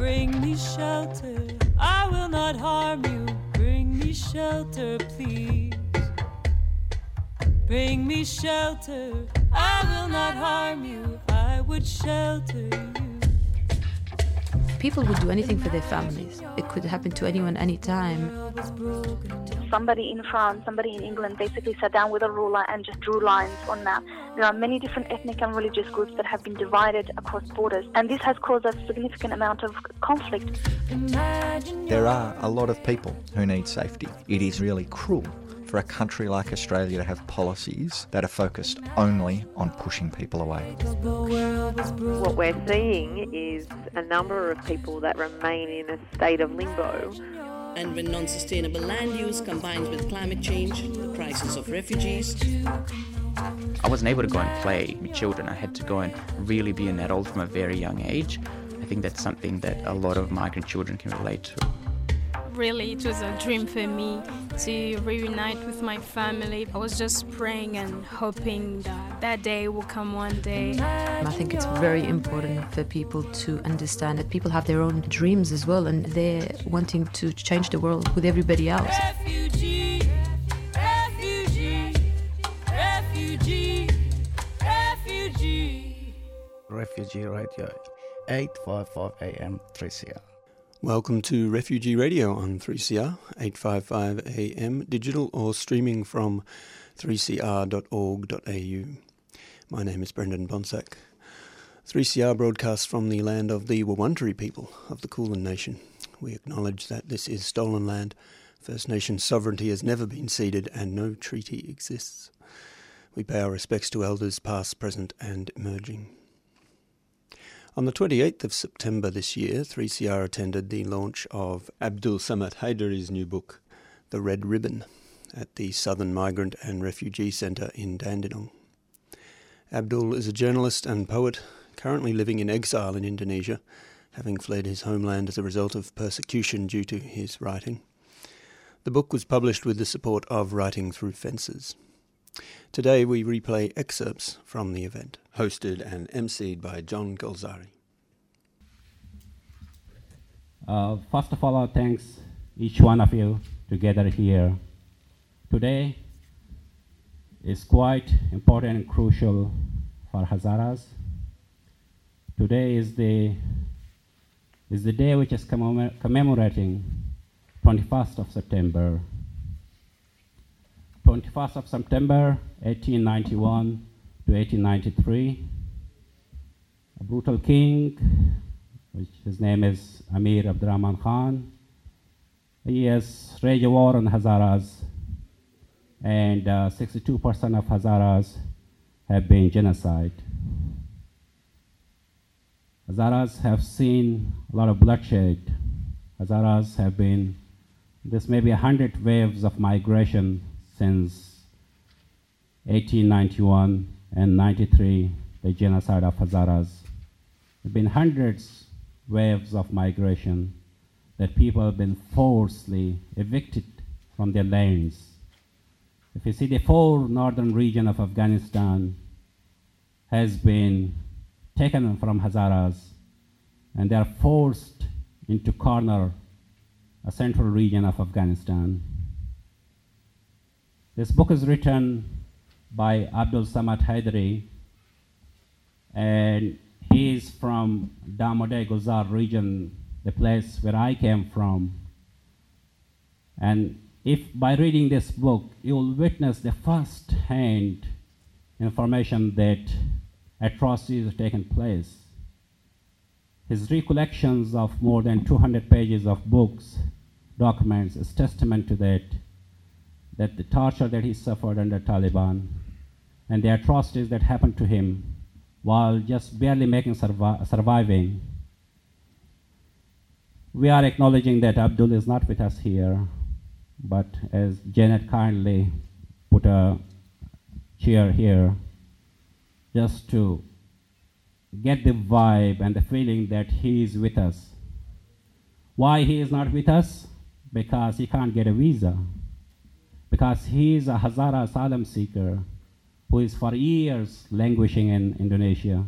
Bring me shelter. I will not harm you. Bring me shelter, please. Bring me shelter. I will not harm you. I would shelter you. People would do anything for their families. It could happen to anyone, anytime. Somebody in France, somebody in England basically sat down with a ruler and just drew lines on map. There are many different ethnic and religious groups that have been divided across borders, and this has caused a significant amount of conflict. There are a lot of people who need safety. It is really cruel for a country like Australia to have policies that are focused only on pushing people away. What we're seeing is a number of people that remain in a state of limbo. And when non sustainable land use combines with climate change, the crisis of refugees, I wasn't able to go and play with children. I had to go and really be an adult from a very young age. I think that's something that a lot of migrant children can relate to. Really, it was a dream for me to reunite with my family. I was just praying and hoping that that day will come one day. I think it's very important for people to understand that people have their own dreams as well and they're wanting to change the world with everybody else. Refugee, refugee, refugee, refugee. Refugee Radio, 855 AM 3CR. Welcome to Refugee Radio on 3CR, 855 AM, digital or streaming from 3cr.org.au. My name is Brendan Bonsack. 3CR broadcasts from the land of the Wurundjeri people of the Kulin Nation. We acknowledge that this is stolen land, First Nation sovereignty has never been ceded, and no treaty exists. We pay our respects to elders past, present, and emerging. On the 28th of September this year, 3CR attended the launch of Abdul Samad Haidari's new book, The Red Ribbon, at the Southern Migrant and Refugee Centre in Dandenong. Abdul is a journalist and poet currently living in exile in Indonesia, having fled his homeland as a result of persecution due to his writing. The book was published with the support of Writing Through Fences. Today we replay excerpts from the event, hosted and emceed by John Golzari. Uh, first of all, I thanks each one of you to gather here. Today is quite important and crucial for Hazaras. Today is the is the day which is commemor- commemorating 21st of September 21st of September 1891 to 1893. A brutal king, which his name is Amir Abdurrahman Khan. He has waged war on Hazaras, and uh, 62% of Hazaras have been genocide. Hazaras have seen a lot of bloodshed. Hazaras have been, this may be a hundred waves of migration since 1891 and 93, the genocide of Hazaras. There have been hundreds waves of migration that people have been forcibly evicted from their lands. If you see the whole northern region of Afghanistan has been taken from Hazaras and they are forced into corner a central region of Afghanistan. This book is written by Abdul Samad Haidari, and he is from Damodar Gulzar region, the place where I came from. And if by reading this book, you will witness the first hand information that atrocities have taken place. His recollections of more than 200 pages of books, documents, is testament to that that the torture that he suffered under Taliban and the atrocities that happened to him while just barely making survi- surviving. We are acknowledging that Abdul is not with us here, but as Janet kindly put a chair here, just to get the vibe and the feeling that he is with us. Why he is not with us? Because he can't get a visa because he is a Hazara asylum seeker who is for years languishing in Indonesia.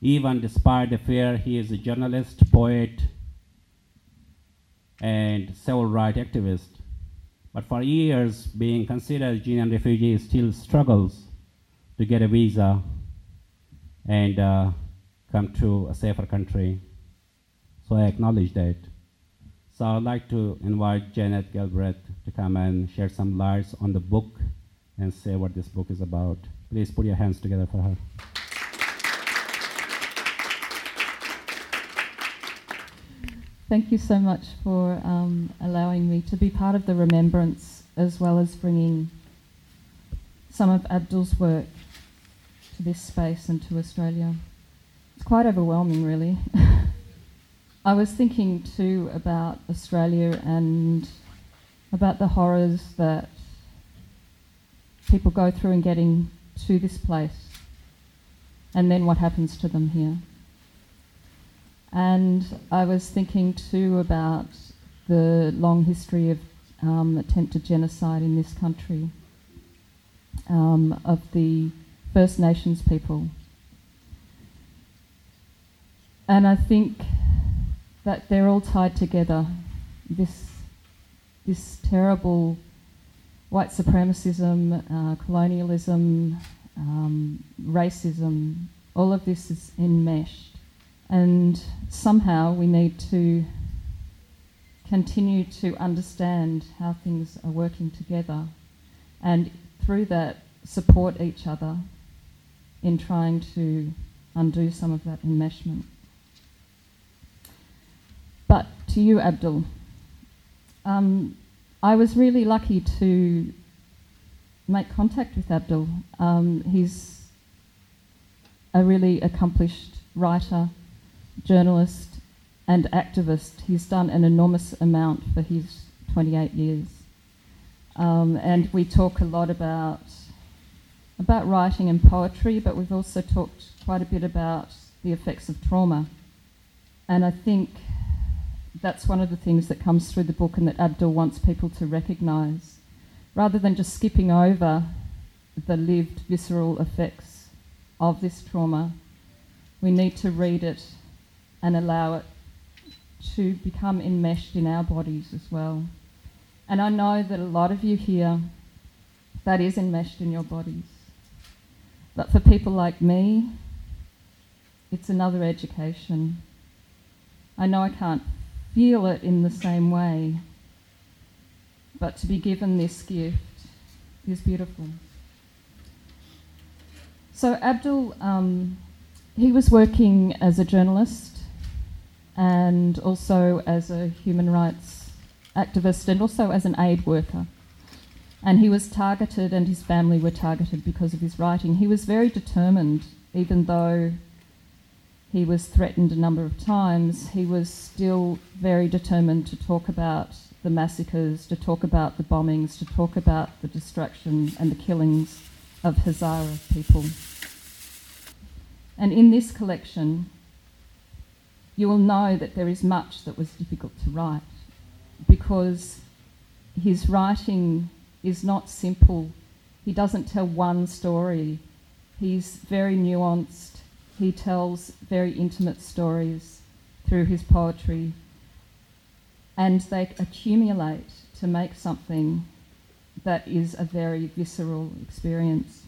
Even despite the fear, he is a journalist, poet, and civil rights activist. But for years, being considered a genuine refugee he still struggles to get a visa and uh, come to a safer country. So I acknowledge that. So I'd like to invite Janet Galbraith to come and share some lights on the book and say what this book is about. Please put your hands together for her. Thank you so much for um, allowing me to be part of the remembrance as well as bringing some of Abdul's work to this space and to Australia. It's quite overwhelming, really. I was thinking too about Australia and about the horrors that people go through in getting to this place and then what happens to them here. And I was thinking too about the long history of um, attempted genocide in this country um, of the First Nations people. And I think that they're all tied together. This, this terrible white supremacism, uh, colonialism, um, racism, all of this is enmeshed. And somehow we need to continue to understand how things are working together and through that support each other in trying to undo some of that enmeshment. But to you, Abdul, um, I was really lucky to make contact with Abdul. Um, he's a really accomplished writer journalist, and activist. He's done an enormous amount for his 28 years. Um, and we talk a lot about about writing and poetry, but we've also talked quite a bit about the effects of trauma. And I think that's one of the things that comes through the book and that Abdul wants people to recognise. Rather than just skipping over the lived visceral effects of this trauma, we need to read it and allow it to become enmeshed in our bodies as well. And I know that a lot of you here, that is enmeshed in your bodies. But for people like me, it's another education. I know I can't feel it in the same way, but to be given this gift is beautiful. So, Abdul, um, he was working as a journalist and also as a human rights activist and also as an aid worker. And he was targeted, and his family were targeted because of his writing. He was very determined, even though he was threatened a number of times, he was still very determined to talk about the massacres, to talk about the bombings, to talk about the destruction and the killings of Hazara people. And in this collection, you will know that there is much that was difficult to write because his writing is not simple. He doesn't tell one story. He's very nuanced. He tells very intimate stories through his poetry, and they accumulate to make something that is a very visceral experience.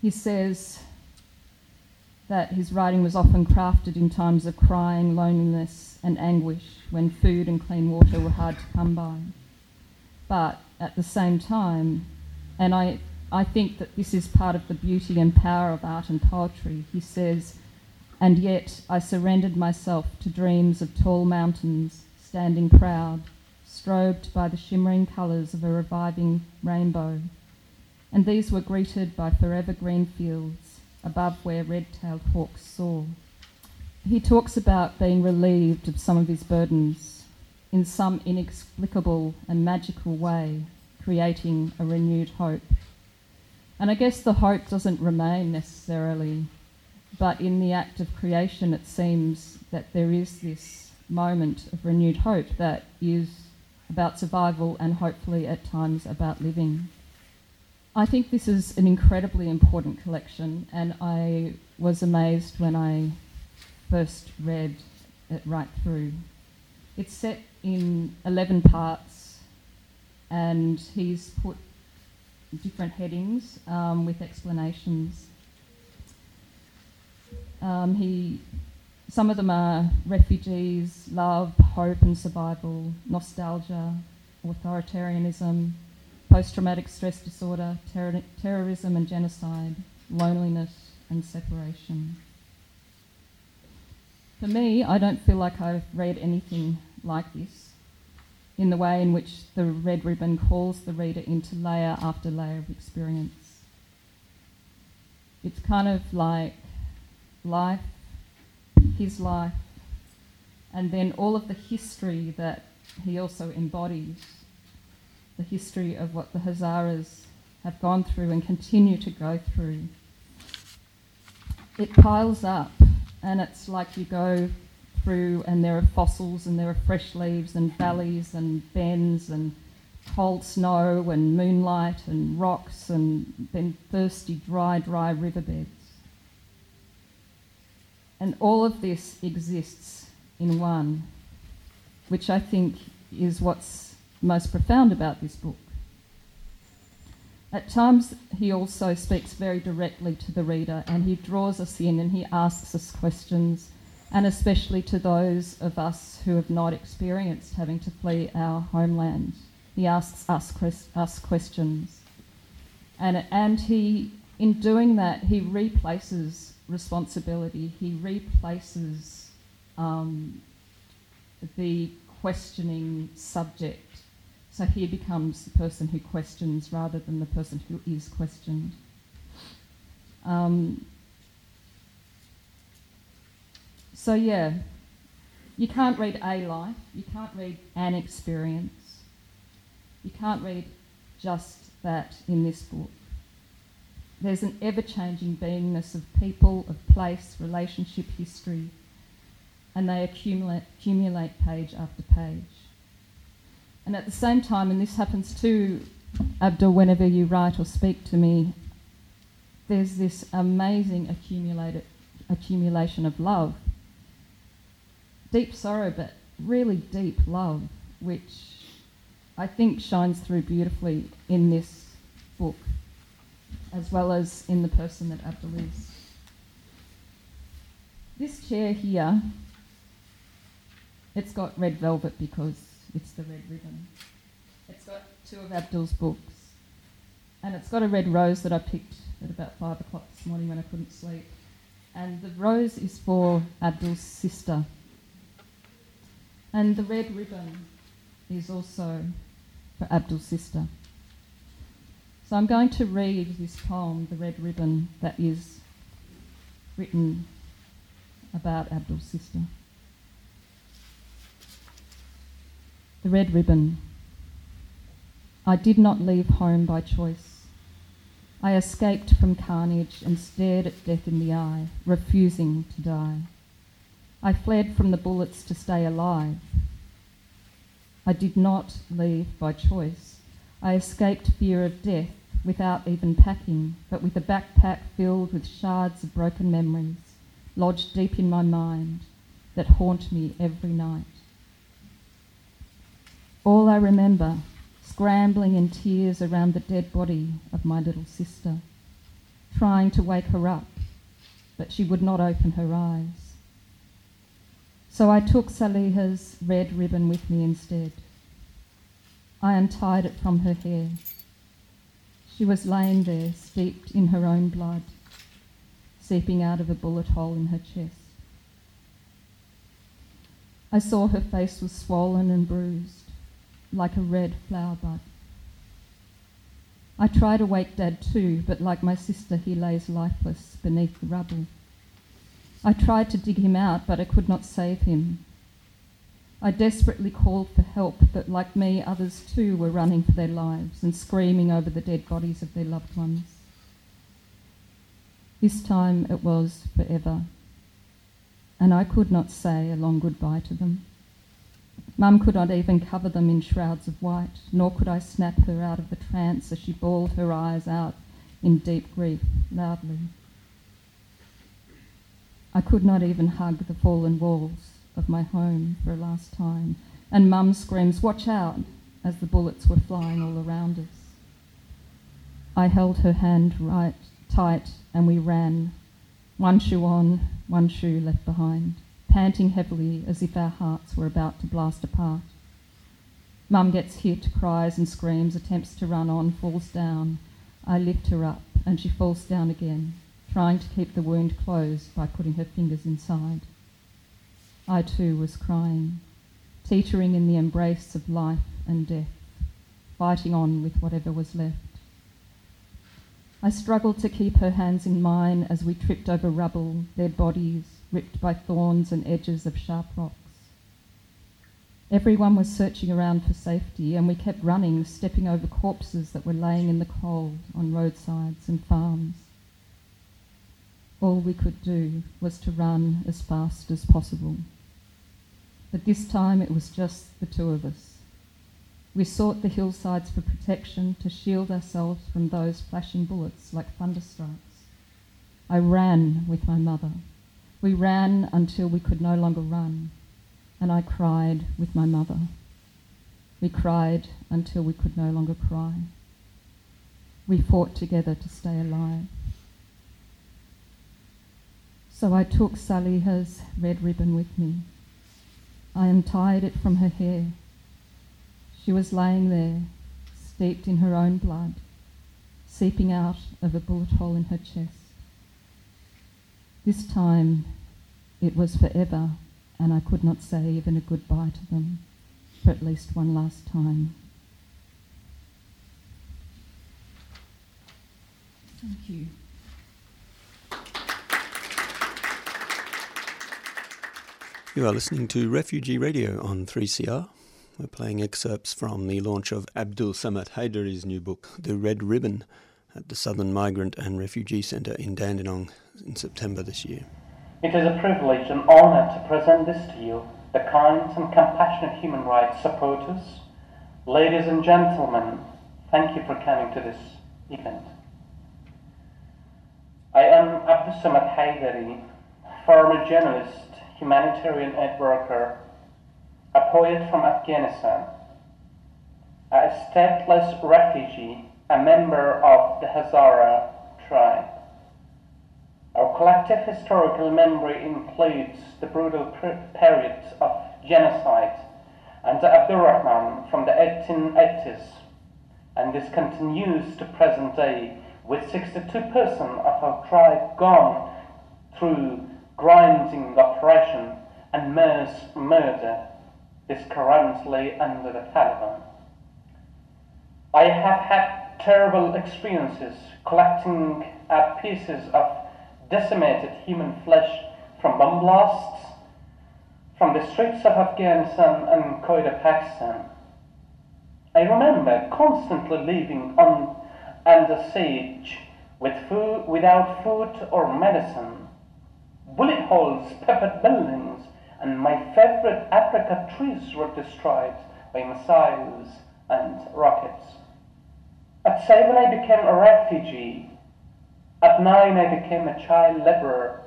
He says, that his writing was often crafted in times of crying, loneliness, and anguish when food and clean water were hard to come by. But at the same time, and I, I think that this is part of the beauty and power of art and poetry, he says, and yet I surrendered myself to dreams of tall mountains standing proud, strobed by the shimmering colours of a reviving rainbow. And these were greeted by forever green fields above where red-tailed hawks soar. He talks about being relieved of some of his burdens in some inexplicable and magical way, creating a renewed hope. And I guess the hope doesn't remain necessarily, but in the act of creation, it seems that there is this moment of renewed hope that is about survival and hopefully at times about living. I think this is an incredibly important collection, and I was amazed when I first read it right through. It's set in 11 parts, and he's put different headings um, with explanations. Um, he, some of them are refugees, love, hope and survival, nostalgia, authoritarianism, post traumatic stress disorder, ter- terrorism and genocide, loneliness and separation. For me, I don't feel like I've read anything like this in the way in which the red ribbon calls the reader into layer after layer of experience. It's kind of like life, his life, and then all of the history that he also embodies the history of what the Hazaras have gone through and continue to go through. It piles up, and it's like you go through, and there are fossils, and there are fresh leaves, and valleys, and bends, and cold snow, and moonlight, and rocks, and then thirsty, dry, dry riverbeds. And all of this exists in one, which I think is what's most profound about this book. At times, he also speaks very directly to the reader and he draws us in and he asks us questions, and especially to those of us who have not experienced having to flee our homeland. He asks us, us questions. And, and he, in doing that, he replaces responsibility, he replaces um, the questioning subject so he becomes the person who questions rather than the person who is questioned. Um, so, yeah, you can't read a life, you can't read an experience, you can't read just that in this book. There's an ever changing beingness of people, of place, relationship, history, and they accumulate, accumulate page after page. And at the same time, and this happens too, Abdul, whenever you write or speak to me, there's this amazing accumulated accumulation of love. Deep sorrow, but really deep love, which I think shines through beautifully in this book, as well as in the person that Abdul is. This chair here, it's got red velvet because it's the red ribbon. It's got two of Abdul's books, and it's got a red rose that I picked at about five o'clock this morning when I couldn't sleep. And the rose is for Abdul's sister. And the red ribbon is also for Abdul's sister. So I'm going to read this poem, The Red Ribbon, that is written about Abdul's sister. The red ribbon. I did not leave home by choice. I escaped from carnage and stared at death in the eye, refusing to die. I fled from the bullets to stay alive. I did not leave by choice. I escaped fear of death without even packing, but with a backpack filled with shards of broken memories lodged deep in my mind that haunt me every night. All I remember, scrambling in tears around the dead body of my little sister, trying to wake her up, but she would not open her eyes. So I took Saliha's red ribbon with me instead. I untied it from her hair. She was laying there, steeped in her own blood, seeping out of a bullet hole in her chest. I saw her face was swollen and bruised like a red flower bud. I tried to wake Dad too, but like my sister, he lays lifeless beneath the rubble. I tried to dig him out, but I could not save him. I desperately called for help, but like me, others too were running for their lives and screaming over the dead bodies of their loved ones. This time it was forever, and I could not say a long goodbye to them. Mum could not even cover them in shrouds of white, nor could I snap her out of the trance as she bawled her eyes out in deep grief loudly. I could not even hug the fallen walls of my home for a last time, and Mum screams, Watch out! as the bullets were flying all around us. I held her hand right tight and we ran, one shoe on, one shoe left behind, panting heavily as if our hearts were about to blast apart. Mum gets hit, cries and screams, attempts to run on, falls down. I lift her up and she falls down again, trying to keep the wound closed by putting her fingers inside. I too was crying, teetering in the embrace of life and death, fighting on with whatever was left. I struggled to keep her hands in mine as we tripped over rubble, dead bodies, ripped by thorns and edges of sharp rocks. Everyone was searching around for safety, and we kept running, stepping over corpses that were laying in the cold on roadsides and farms. All we could do was to run as fast as possible. But this time it was just the two of us. We sought the hillsides for protection to shield ourselves from those flashing bullets like thunderstrikes. I ran with my mother. We ran until we could no longer run, and I cried with my mother. We cried until we could no longer cry. We fought together to stay alive. So I took Saliha's red ribbon with me. I untied it from her hair she was lying there, steeped in her own blood, seeping out of a bullet hole in her chest. This time it was forever, and I could not say even a goodbye to them for at least one last time. Thank you. You are listening to Refugee Radio on 3CR. We're playing excerpts from the launch of Abdul Samad Haidari's new book, The Red Ribbon, at the Southern Migrant and Refugee Centre in Dandenong in September this year. It is a privilege and honour to present this to you, the kind and compassionate human rights supporters. Ladies and gentlemen, thank you for coming to this event. I am Abdul Samad Haidari, former journalist, humanitarian aid worker, a poet from Afghanistan, a stateless refugee, a member of the Hazara tribe. Our collective historical memory includes the brutal periods of genocide under Abdurrahman from the 1880s, and this continues to present day with 62% of our tribe gone through grinding oppression and mass murder is currently under the Taliban. I have had terrible experiences collecting up pieces of decimated human flesh from bomb blasts from the streets of Afghanistan and Quetta, Pakistan. I remember constantly living on under siege with food, without food or medicine, bullet holes peppered buildings, and my favorite apricot trees were destroyed by missiles and rockets. At seven, I became a refugee. At nine, I became a child laborer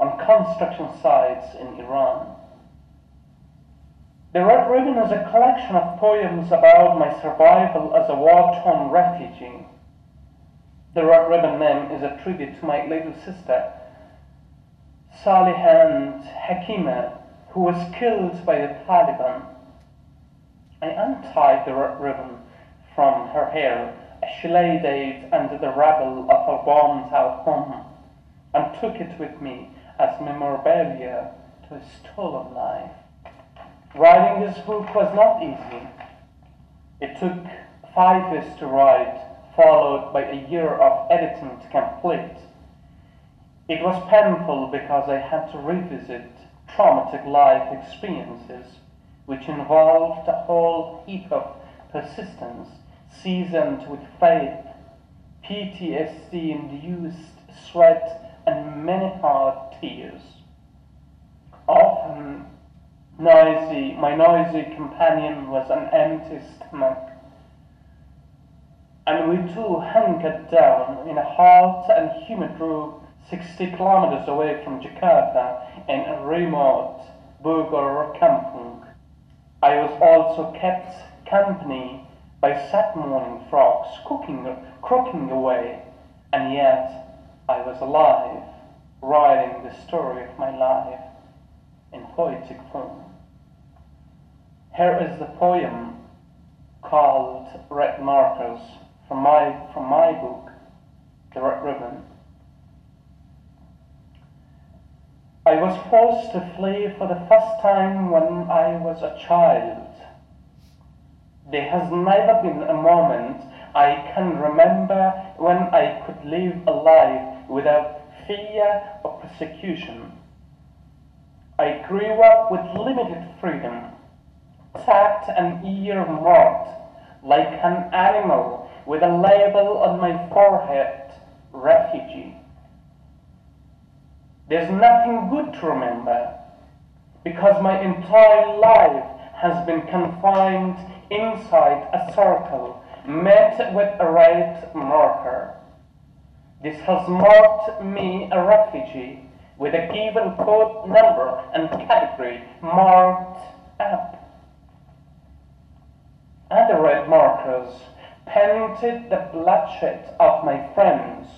on construction sites in Iran. The Red Ribbon is a collection of poems about my survival as a war-torn refugee. The Red Ribbon name is a tribute to my little sister, Saliha and Hakima, who was killed by the Taliban. I untied the ribbon from her hair as she lay dead under the rubble of her bombed out home and took it with me as memorabilia to a stolen life. Writing this book was not easy. It took five years to write, followed by a year of editing to complete. It was painful because I had to revisit traumatic life experiences, which involved a whole heap of persistence seasoned with faith, PTSD induced sweat, and many hard tears. Often noisy, my noisy companion was an empty stomach. And we two hunkered down in a hot and humid room 60 kilometers away from Jakarta in a remote Bogor Kampung. I was also kept company by sad morning frogs cooking, croaking away, and yet I was alive, writing the story of my life in poetic form. Here is the poem called Red Markers from my, from my book, The Red Ribbon. I was forced to flee for the first time when I was a child. There has never been a moment I can remember when I could live a life without fear of persecution. I grew up with limited freedom, tagged and ear marked like an animal with a label on my forehead, refugee. There's nothing good to remember because my entire life has been confined inside a circle met with a red marker. This has marked me a refugee with a given code number and category marked up. Other red markers painted the bloodshed of my friends,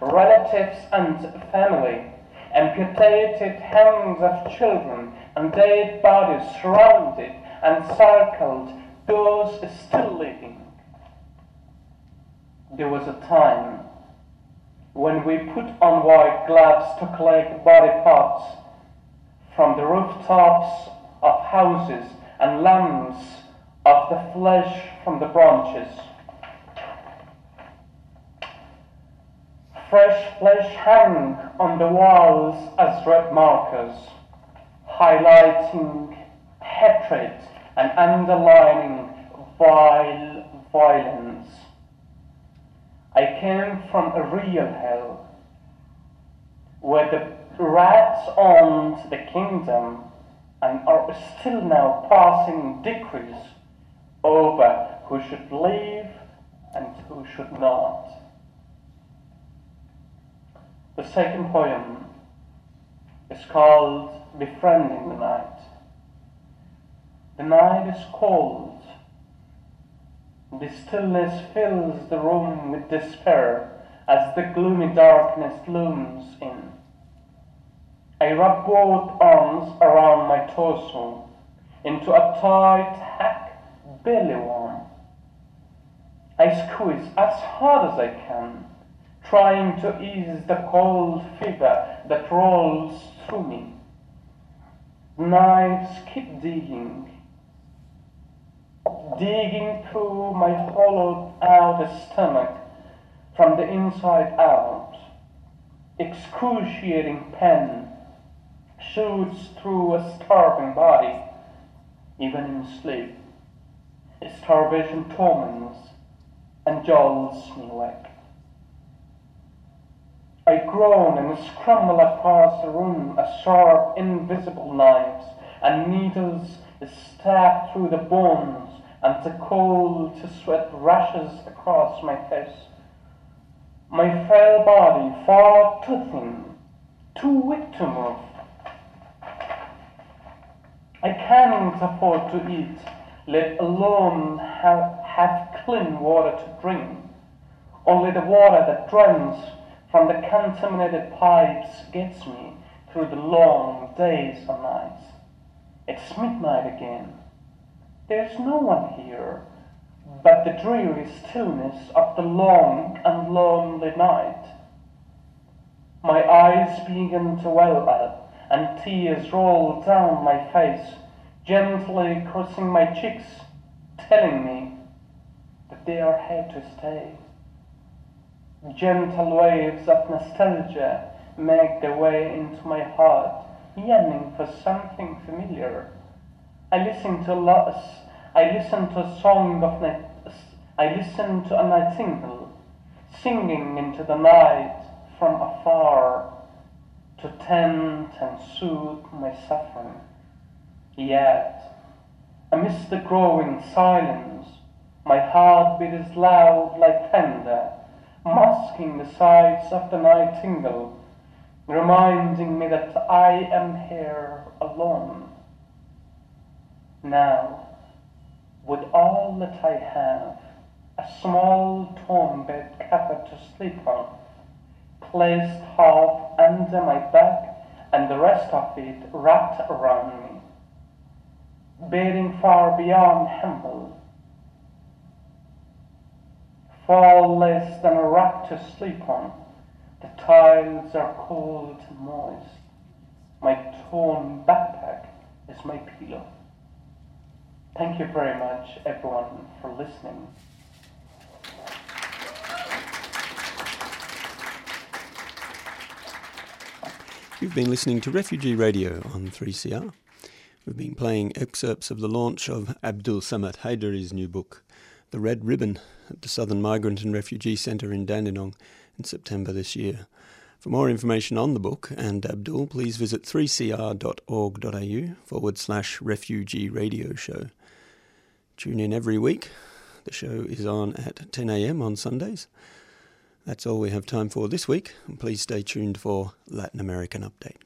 relatives, and family amputated hands of children and dead bodies surrounded and circled those still living. There was a time when we put on white gloves to collect body parts from the rooftops of houses and lumps of the flesh from the branches. Fresh flesh hung on the walls as red markers, highlighting hatred and underlining vile violence. I came from a real hell, where the rats owned the kingdom and are still now passing decrees over who should live and who should not. The second poem is called Befriending the Night. The night is cold. The stillness fills the room with despair as the gloomy darkness looms in. I wrap both arms around my torso into a tight hack belly warm. I squeeze as hard as I can trying to ease the cold fever that rolls through me. Knives keep digging, digging through my hollowed out stomach from the inside out. Excruciating pain shoots through a starving body, even in sleep. Starvation torments and jolts me awake. I groan and scramble across the room as sharp, invisible knives and needles stab through the bones and the cold sweat rushes across my face. My frail body far too thin, too weak to move. I can't afford to eat, let alone have, have clean water to drink. Only the water that drains from the contaminated pipes gets me through the long days and nights. It's midnight again. There's no one here but the dreary stillness of the long and lonely night. My eyes begin to well up, and tears roll down my face, gently crossing my cheeks, telling me that they are here to stay. Gentle waves of nostalgia make their way into my heart, yearning for something familiar. I listen to loss. I listen to a song of night. I listen to a nightingale singing into the night from afar to tend and soothe my suffering. Yet, amidst the growing silence, my heartbeat is loud like thunder, masking the sights of the nightingale, reminding me that I am here alone. Now, with all that I have, a small torn bed cover to sleep on, placed half under my back and the rest of it wrapped around me, bearing far beyond humble, far less than a rack to sleep on. The tiles are cold and moist. My torn backpack is my pillow. Thank you very much, everyone, for listening. You've been listening to Refugee Radio on 3CR. We've been playing excerpts of the launch of Abdul Samad Haidari's new book, The Red Ribbon, at the Southern Migrant and Refugee Centre in Dandenong in September this year. For more information on the book and Abdul, please visit 3cr.org.au forward slash refugee radio show. Tune in every week. The show is on at 10am on Sundays. That's all we have time for this week. Please stay tuned for Latin American Update.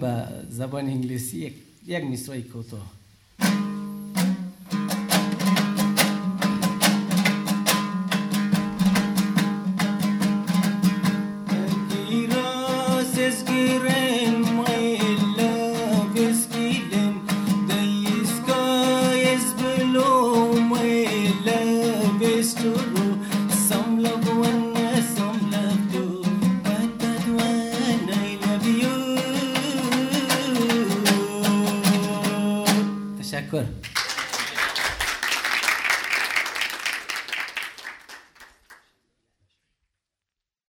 به زبان انگلیسی یک, یک مصرعی کوتاه.